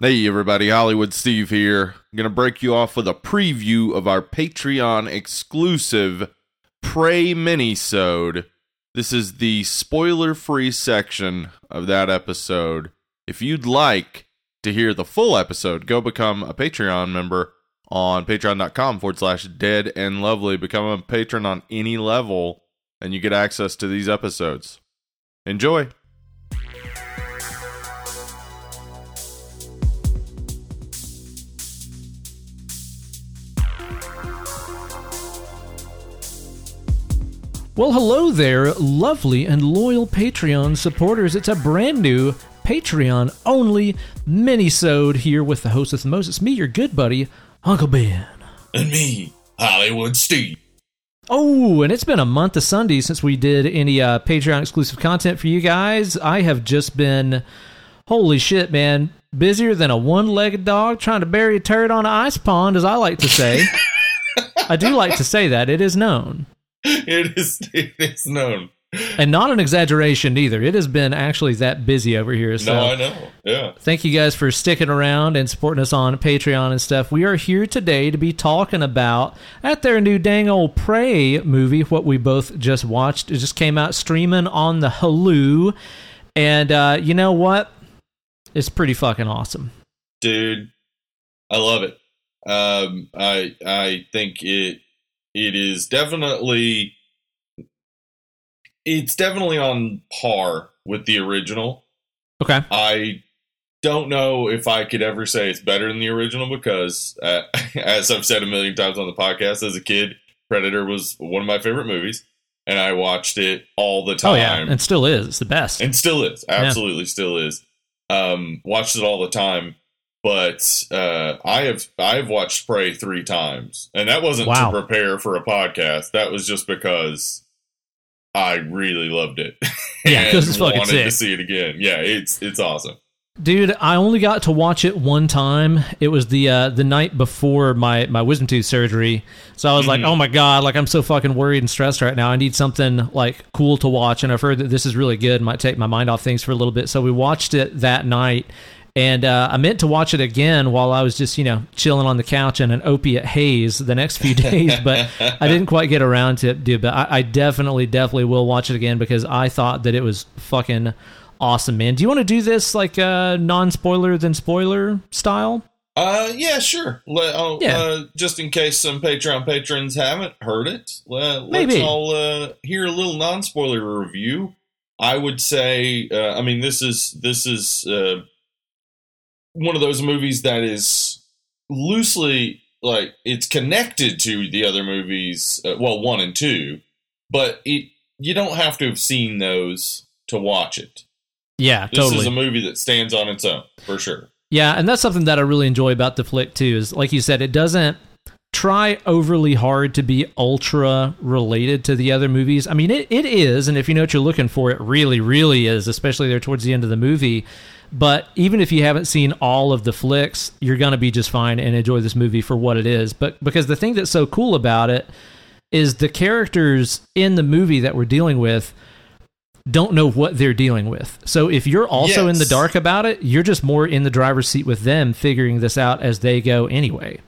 Hey everybody, Hollywood Steve here. I'm gonna break you off with a preview of our Patreon exclusive Prey minisode. This is the spoiler-free section of that episode. If you'd like to hear the full episode, go become a Patreon member on patreon.com forward slash dead and lovely. Become a patron on any level, and you get access to these episodes. Enjoy. Well, hello there, lovely and loyal Patreon supporters. It's a brand new Patreon only mini-sode here with the host of the Moses, me, your good buddy, Uncle Ben. And me, Hollywood Steve. Oh, and it's been a month of Sunday since we did any uh, Patreon exclusive content for you guys. I have just been, holy shit, man, busier than a one-legged dog trying to bury a turd on an ice pond, as I like to say. I do like to say that. It is known. It is it is known. And not an exaggeration either. It has been actually that busy over here. So No, I know. Yeah. thank you guys for sticking around and supporting us on Patreon and stuff. We are here today to be talking about at their new dang old Prey movie, what we both just watched. It just came out streaming on the Hulu. And uh, you know what? It's pretty fucking awesome. Dude, I love it. Um I I think it it is definitely it's definitely on par with the original. Okay. I don't know if I could ever say it's better than the original because, uh, as I've said a million times on the podcast, as a kid, Predator was one of my favorite movies, and I watched it all the time. Oh, yeah. And still is. It's the best. and still is absolutely still is. Um, watched it all the time, but uh, I have I have watched Prey three times, and that wasn't Wow. to prepare for a podcast. That was just because I really loved it. Yeah, 'cause and it's fucking wanted to see it again. Yeah, it's it's awesome. Dude, I only got to watch it one time. It was the uh, the night before my, my wisdom tooth surgery. So I was like, Mhm. "Oh my god, like I'm so fucking worried and stressed right now. I need something like cool to watch." And I've heard that this is really good. Might take my mind off things for a little bit. So we watched it that night. And uh, I meant to watch it again while I was just, you know, chilling on the couch in an opiate haze the next few days, but I didn't quite get around to it, dude. But I, I definitely, definitely will watch it again because I thought that it was fucking awesome, man. Do you want to do this like uh, non-spoiler than spoiler style? Uh, yeah, sure. Let, oh, Yeah. Uh, just in case some Patreon patrons haven't heard it, uh, let's Maybe. all uh, hear a little non-spoiler review. I would say, uh, I mean, this is this is uh, one of those movies that is loosely like it's connected to the other movies. Uh, well, one and two, but it you don't have to have seen those to watch it. Yeah, This totally. is a movie that stands on its own for sure. Yeah, and that's something that I really enjoy about the flick too. Is like you said, it doesn't try overly hard to be ultra related to the other movies. I mean, it, it is, and if you know what you're looking for, it really, really is, especially there towards the end of the movie. But even if you haven't seen all of the flicks, you're gonna be just fine and enjoy this movie for what it is. But because the thing that's so cool about it is the characters in the movie that we're dealing with don't know what they're dealing with. So if you're also in the dark about it, you're just more in the driver's seat with them figuring this out as they go anyway.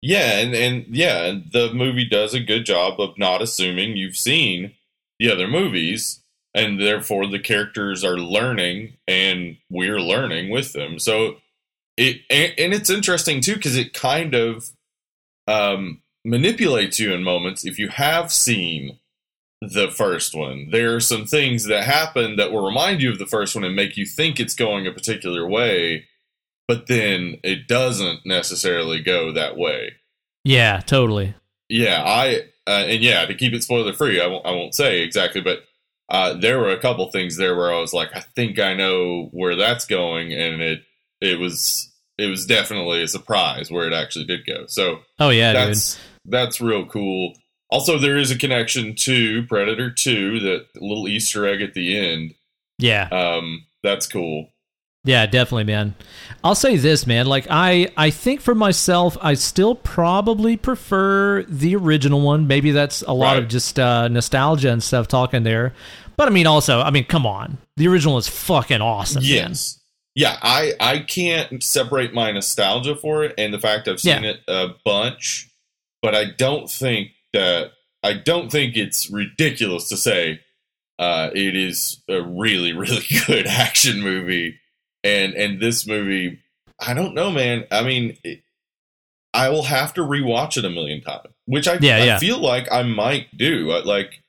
Yeah, and and yeah, the movie does a good job of not assuming you've seen the other movies, and therefore the characters are learning, and we're learning with them. So it and, and it's interesting too because it kind of um, manipulates you in moments if you have seen the first one. There are some things that happen that will remind you of the first one and make you think it's going a particular way, but then it doesn't necessarily go that way. Yeah, totally. Yeah, I uh, and yeah, to keep it spoiler free, I won't I won't say exactly, but uh, there were a couple things there where I was like, I think I know where that's going, and it it was it was definitely a surprise where it actually did go. So Oh yeah, dude. that's that's real cool. Also, there is a connection to Predator Two, that little Easter egg at the end. Yeah. Um, that's cool. Yeah, definitely, man. I'll say this, man. Like I I think for myself, I still probably prefer the original one. Maybe that's a lot Right. of just uh, nostalgia and stuff talking there. But I mean, also, I mean, come on, the original is fucking awesome. man. Yes. yeah, I I can't separate my nostalgia for it and the fact I've seen Yeah. it a bunch, but I don't think that I don't think it's ridiculous to say uh, it is a really really good action movie, and and this movie, I don't know, man. I mean, it, I will have to rewatch it a million times, which I Yeah, I yeah. feel like I might do. Like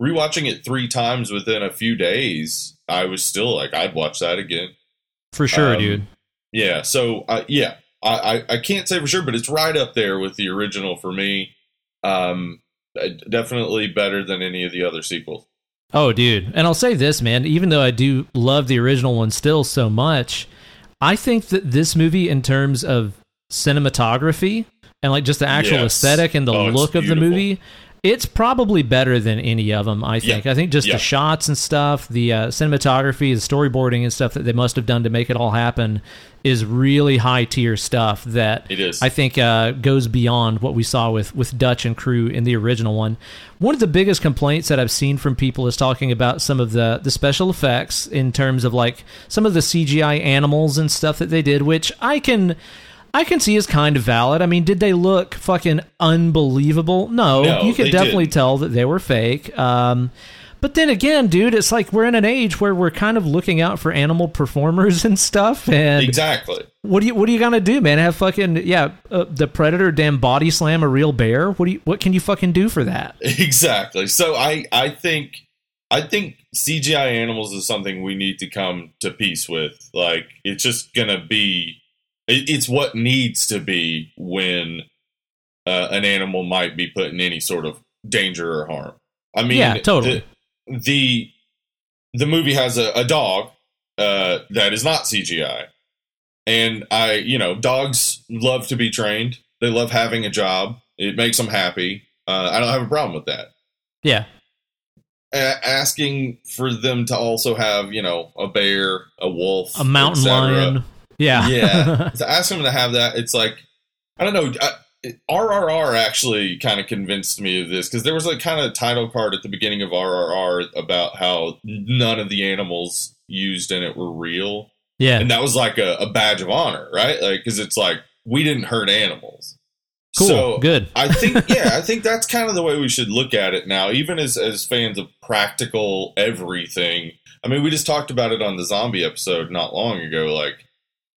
rewatching it three times within a few days, I was still like, I'd watch that again. For sure, Um, dude. Yeah. So uh, yeah, I, I I can't say for sure, but it's right up there with the original for me. Um, uh, definitely better than any of the other sequels. Oh, dude. And I'll say this, man, even though I do love the original one still so much, I think that this movie, in terms of cinematography and like just the actual Yes. aesthetic and the Oh, look of the movie, it's probably better than any of them, I think. I think just Yeah. the shots and stuff, the uh, cinematography, the storyboarding and stuff that they must have done to make it all happen is really high tier stuff that It is. I think uh, goes beyond what we saw with with Dutch and crew in the original one. One of the biggest complaints that I've seen from people is talking about some of the the special effects in terms of like some of the CGI animals and stuff that they did, which I can. I can see is kind of valid. I mean, did they look fucking unbelievable? No, No, you could definitely didn't. tell that they were fake. Um, but then again, dude, it's like we're in an age where we're kind of looking out for animal performers and stuff, and exactly. what do you what are you gonna do, man? Have fucking yeah, uh, the predator damn body slam a real bear? What do you what can you fucking do for that? Exactly. So I I think I think CGI animals is something we need to come to peace with. Like it's just gonna be it's what needs to be when uh, an animal might be put in any sort of danger or harm. I mean, Yeah, totally. The the, the movie has a, a dog uh, that is not CGI, and I you know dogs love to be trained. They love having a job. It makes them happy. Uh, I don't have a problem with that Yeah, a- asking for them to also have, you know, a bear, a wolf, a mountain lion. Yeah, Yeah, to ask them to have that, it's like I don't know. I, it- RRR actually kind of convinced me of this because there was a kind of title card at the beginning of RRR about how none of the animals used in it were real, yeah. and that was like a, a badge of honor, right? Like because it's like we didn't hurt animals. Cool, So, good. I think yeah, I think that's kind of the way we should look at it now, even as as fans of practical everything. I mean, we just talked about it on the zombie episode not long ago. Like,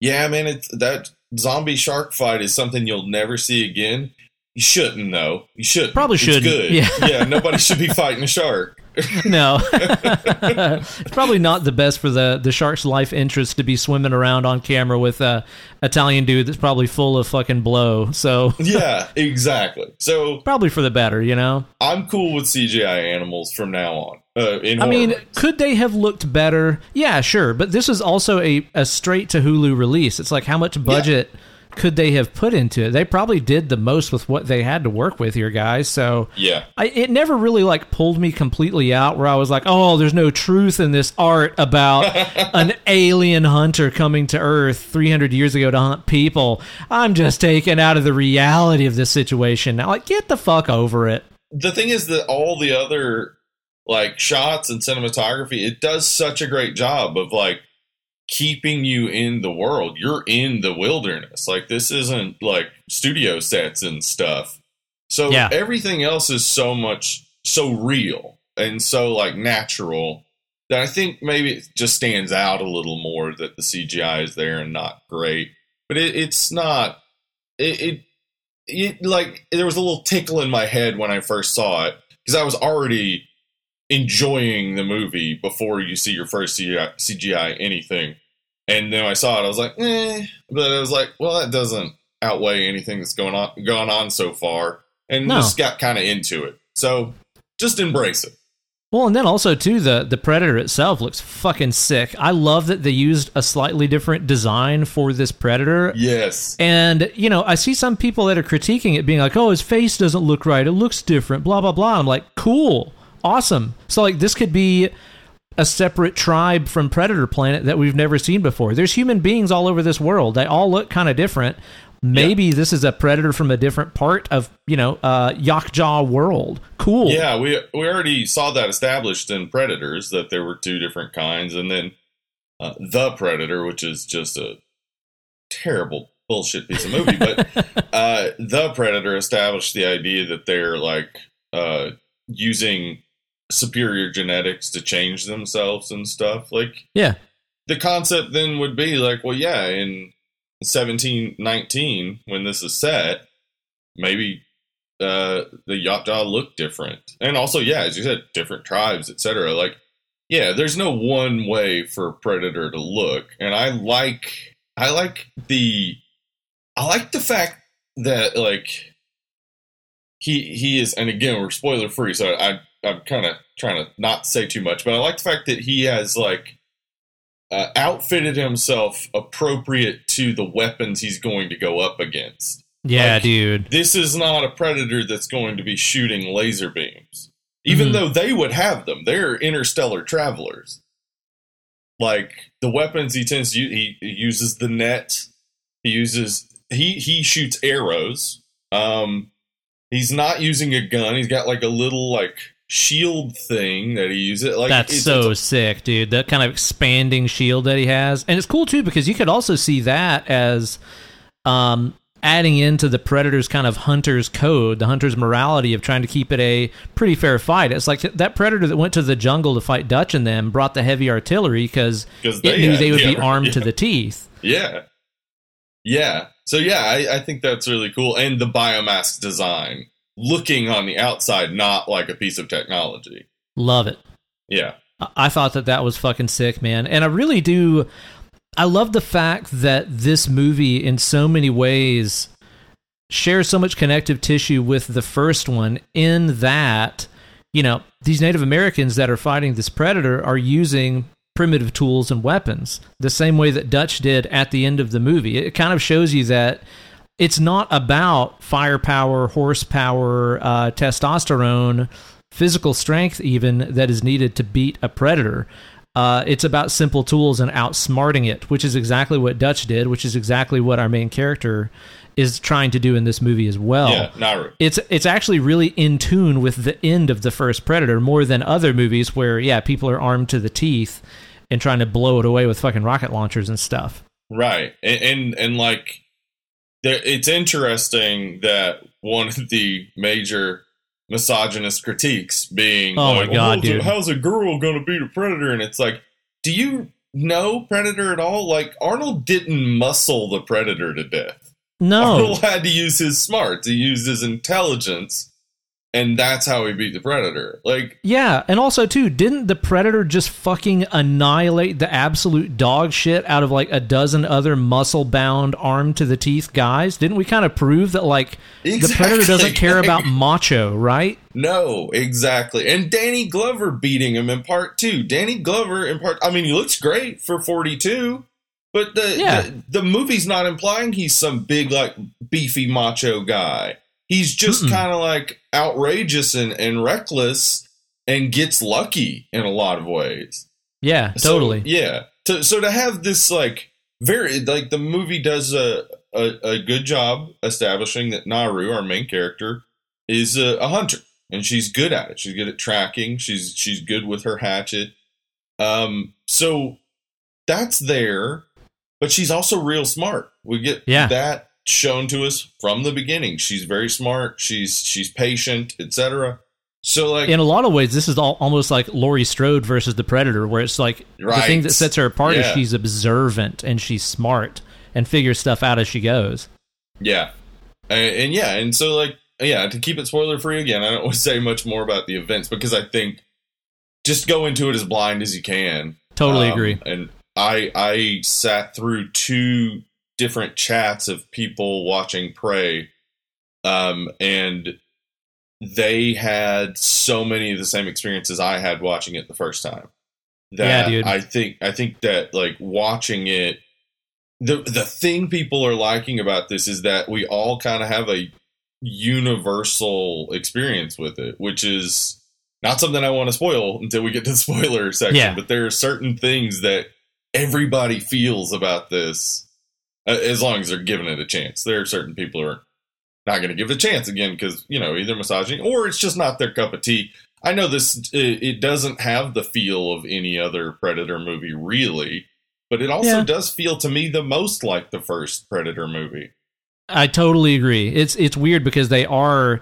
yeah, man, it's that zombie shark fight is something you'll never see again. You shouldn't though. You should Probably shouldn't. good. Yeah. yeah. Nobody should be fighting a shark. no, it's probably not the best for the the shark's life interest to be swimming around on camera with a Italian dude that's probably full of fucking blow. So Yeah, exactly. So probably for the better, you know. I'm cool with CGI animals from now on. Uh, in I mean, could they have looked better? Yeah, sure. But this is also a, a straight to Hulu release. It's like how much budget could they have put into it? They probably did the most with what they had to work with here, guys. So yeah, I, it never really like pulled me completely out where I was like, oh, there's no truth in this art about an alien hunter coming to Earth 300 years ago to hunt people. I'm just taken out of the reality of this situation. Now, like, get the fuck over it. the thing is that all the other like shots and cinematography it does such a great job of like keeping you in the world. You're in the wilderness. Like this isn't like studio sets and stuff. So Yeah. everything else is so much so real and so like natural that i think maybe it just stands out a little more that the cgi is there and not great. But it, it's not it, it it, like there was a little tickle in my head when I first saw it because I was already enjoying the movie before you see your first CGI, CGI anything, and then I saw it, I was like, eh, but I was like, well, that doesn't outweigh anything that's going on gone on so far, and No. just got kind of into it. So just embrace it. Well, and then also too, the the predator itself looks fucking sick. I love that they used a slightly different design for this predator. Yes, And you know, I see some people that are critiquing it, being like, "Oh, his face doesn't look right. It looks different." Blah blah blah. I'm like, "Cool, awesome." So like, this could be a separate tribe from Predator Planet that we've never seen before. There's human beings all over this world. They all look kind of different. Maybe this is a predator from a different part of you know uh, Yautja world. Cool. Yeah, we we already saw that established in Predators that there were two different kinds, and then uh, the Predator, which is just a terrible bullshit piece of movie. but uh, the Predator established the idea that they're like uh, using superior genetics to change themselves and stuff. Like, Yeah. the concept then would be like, well, yeah, in 1719, when this is set, maybe uh, the Yautja look different. And also, yeah, as you said, different tribes, etc. Like, yeah, there's no one way for a Predator to look. And I like, I like the, I like the fact that, like, he he is, and again, we're spoiler free, so I I'm kind of trying to not say too much, but I like the fact that he has like uh, outfitted himself appropriate to the weapons he's going to go up against. Yeah, Like- dude. This is not a predator that's going to be shooting laser beams, even Mhm. though they would have them. They're interstellar travelers. Like the weapons he tends to use, he, he uses the net. He uses he he shoots arrows. Um, he's not using a gun. He's got like a little like shield thing that he uses. Like That's it's- so it's sick, dude. That kind of expanding shield that he has. And it's cool too because you could also see that as um adding into the predator's kind of hunter's code, the hunter's morality of trying to keep it a pretty fair fight. It's like that predator that went to the jungle to fight Dutch and them brought the heavy artillery because a- 'cause it knew had- they would yeah, be armed yeah. to the teeth. Yeah. Yeah. So yeah, I, I think that's really cool. And the biomass design. Looking on the outside, not like a piece of technology. Love it. Yeah. I- thought that that was fucking sick, man. And I really do. I love the fact that this movie, in so many ways, shares so much connective tissue with the first one, in that, you know, these Native Americans that are fighting this predator are using primitive tools and weapons, the same way that Dutch did at the end of the movie. It kind of shows you that it's not about firepower, horsepower, uh, testosterone, physical strength, even that is needed to beat a predator. Uh, it's about simple tools and outsmarting it, which is exactly what Dutch did, which is exactly what our main character is trying to do in this movie as well yeah. Naru. it's it's actually really in tune with the end of the first Predator more than other movies where yeah people are armed to the teeth and trying to blow it away with fucking rocket launchers and stuff. Right. And and, and like there, it's interesting that one of the major misogynist critiques being Oh my God, how's, a- dude. how's a girl going to beat a predator? And it's like, do you know Predator at all? Like Arnold didn't muscle the predator to death. No, Arnold had to use his smarts. He used his intelligence, and that's how he beat the predator. Like, yeah, and also too, didn't the Predator just fucking annihilate the absolute dog shit out of like a dozen other muscle bound, arm to the teeth guys? Didn't we kind of prove that like the Predator doesn't Exactly. care about macho, right? no, exactly. And Danny Glover beating him in part two. Danny Glover in part. I mean, he looks great for forty-two, but the Yeah. the, the movie's not implying he's some big like beefy macho guy. He's just Mm-mm. kind of like outrageous and, and reckless, and gets lucky in a lot of ways. Yeah, So, totally. yeah. To, so to have this like very like the movie does a, a a good job establishing that Naru, our main character, is a, a hunter and she's good at it. She's good at tracking. She's she's good with her hatchet. Um, so that's there, but she's also real smart. We get Yeah. that shown to us from the beginning. She's very smart. She's she's patient, etc. So like in a lot of ways, this is all, almost like Laurie Strode versus the Predator, where it's like the thing that sets her apart is she's observant and she's smart and figures stuff out as she goes. Yeah, and, and yeah, and so like yeah, to keep it spoiler free again, I don't want to say much more about the events because I think just go into it as blind as you can. Totally Um, agree. And I I sat through two different chats of people watching Prey, um, and they had so many of the same experiences I had watching it the first time. Yeah, dude. I think I think that like watching it, the the thing people are liking about this is that we all kind of have a universal experience with it, which is not something I want to spoil until we get to the spoiler section. Yeah. But there are certain things that everybody feels about this, Uh, as long as they're giving it a chance. There are certain people who are not going to give it a chance again because you know either massaging or it's just not their cup of tea. I know this; it, it doesn't have the feel of any other Predator movie, really. but it also Yeah. does feel to me the most like the first Predator movie. I totally agree. It's it's weird because they are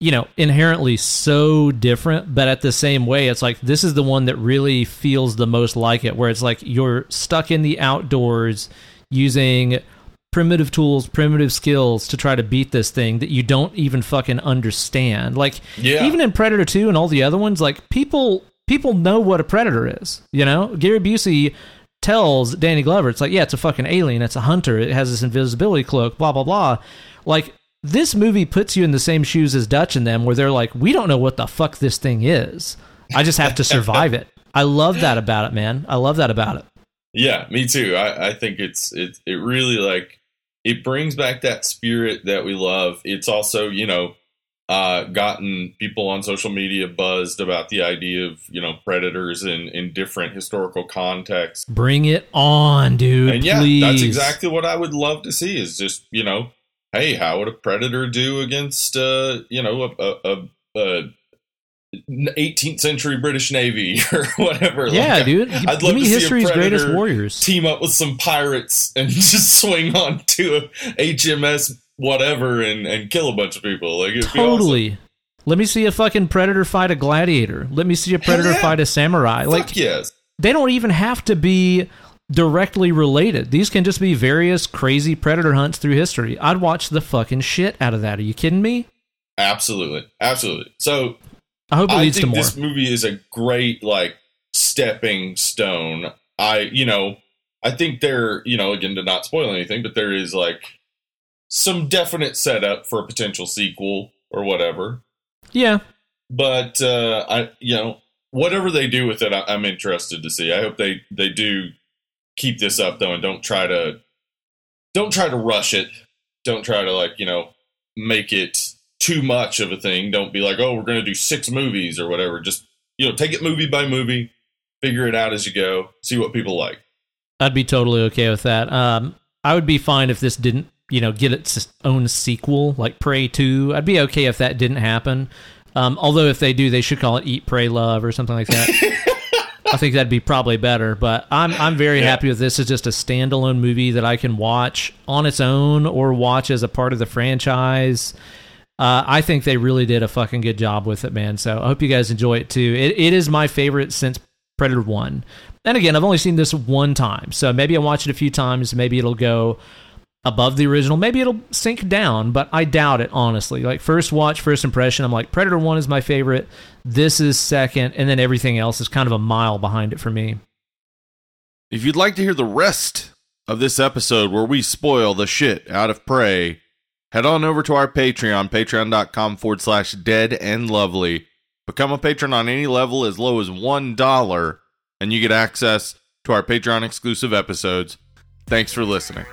you know, inherently so different, but at the same way it's like this is the one that really feels the most like it where it's like you're stuck in the outdoors using primitive tools, primitive skills to try to beat this thing that you don't even fucking understand. Like Yeah. even in Predator 2 and all the other ones, like people people know what a predator is. You know? Gary Busey tells Danny Glover, it's like, yeah, it's a fucking alien, it's a hunter, it has this invisibility cloak, blah blah blah. Like this movie puts you in the same shoes as Dutch and them where they're like, we don't know what the fuck this thing is. I just have to survive it. I love that about it, man. I love that about it. Yeah, me too. I, I think it's it it really like it brings back that spirit that we love. It's also, you know, uh gotten people on social media buzzed about the idea of, you know, predators in in different historical contexts. Bring it on, dude. and yeah, please. that's exactly what I would love to see is just, you know, hey, how would a predator do against uh, you know, a a, a, a 18th century British Navy or whatever. Yeah, Like, dude. I'd love me to see history's greatest warriors. team up with some pirates and just swing on to a HMS whatever and, and kill a bunch of people. Like it'd be awesome. Totally. Let me see a fucking predator fight a gladiator. Let me see a predator yeah. fight a samurai. Like yes. they don't even have to be directly related. These can just be various crazy predator hunts through history. I'd watch the fucking shit out of that. Are you kidding me? Absolutely. Absolutely. So I hope it leads to think more. this movie is a great like stepping stone. I you know, I think there, you know, again to not spoil anything, but there is like some definite setup for a potential sequel or whatever. yeah. but uh, I, you know, whatever they do with it, I, I'm interested to see. I hope they they do keep this up though, and don't try to don't try to rush it. Don't try to like you know make it too much of a thing. Don't be like, oh, we're going to do six movies or whatever. Just you know, take it movie by movie, figure it out as you go, see what people like. I'd be totally okay with that. Um, I would be fine if this didn't, you know, get its own sequel like Prey 2. I'd be okay if that didn't happen. Um, although if they do, they should call it Eat, Pray, Love or something like that. I think that'd be probably better. But I'm I'm very Yeah. happy with this as just a standalone movie that I can watch on its own or watch as a part of the franchise. Uh, I think they really did a fucking good job with it, man. So I hope you guys enjoy it too. It, it is my favorite since Predator 1. And again, I've only seen this one time. So maybe I'll watch it a few times. Maybe it'll go above the original. Maybe it'll sink down, but I doubt it, honestly. Like, first watch, first impression, I'm like, Predator 1 is my favorite. This is second. And then everything else is kind of a mile behind it for me. If you'd like to hear the rest of this episode where we spoil the shit out of Prey, head on over to our Patreon, patreon.com forward slash dead and lovely. Become a patron on any level as low as $1, and you get access to our Patreon exclusive episodes. Thanks for listening.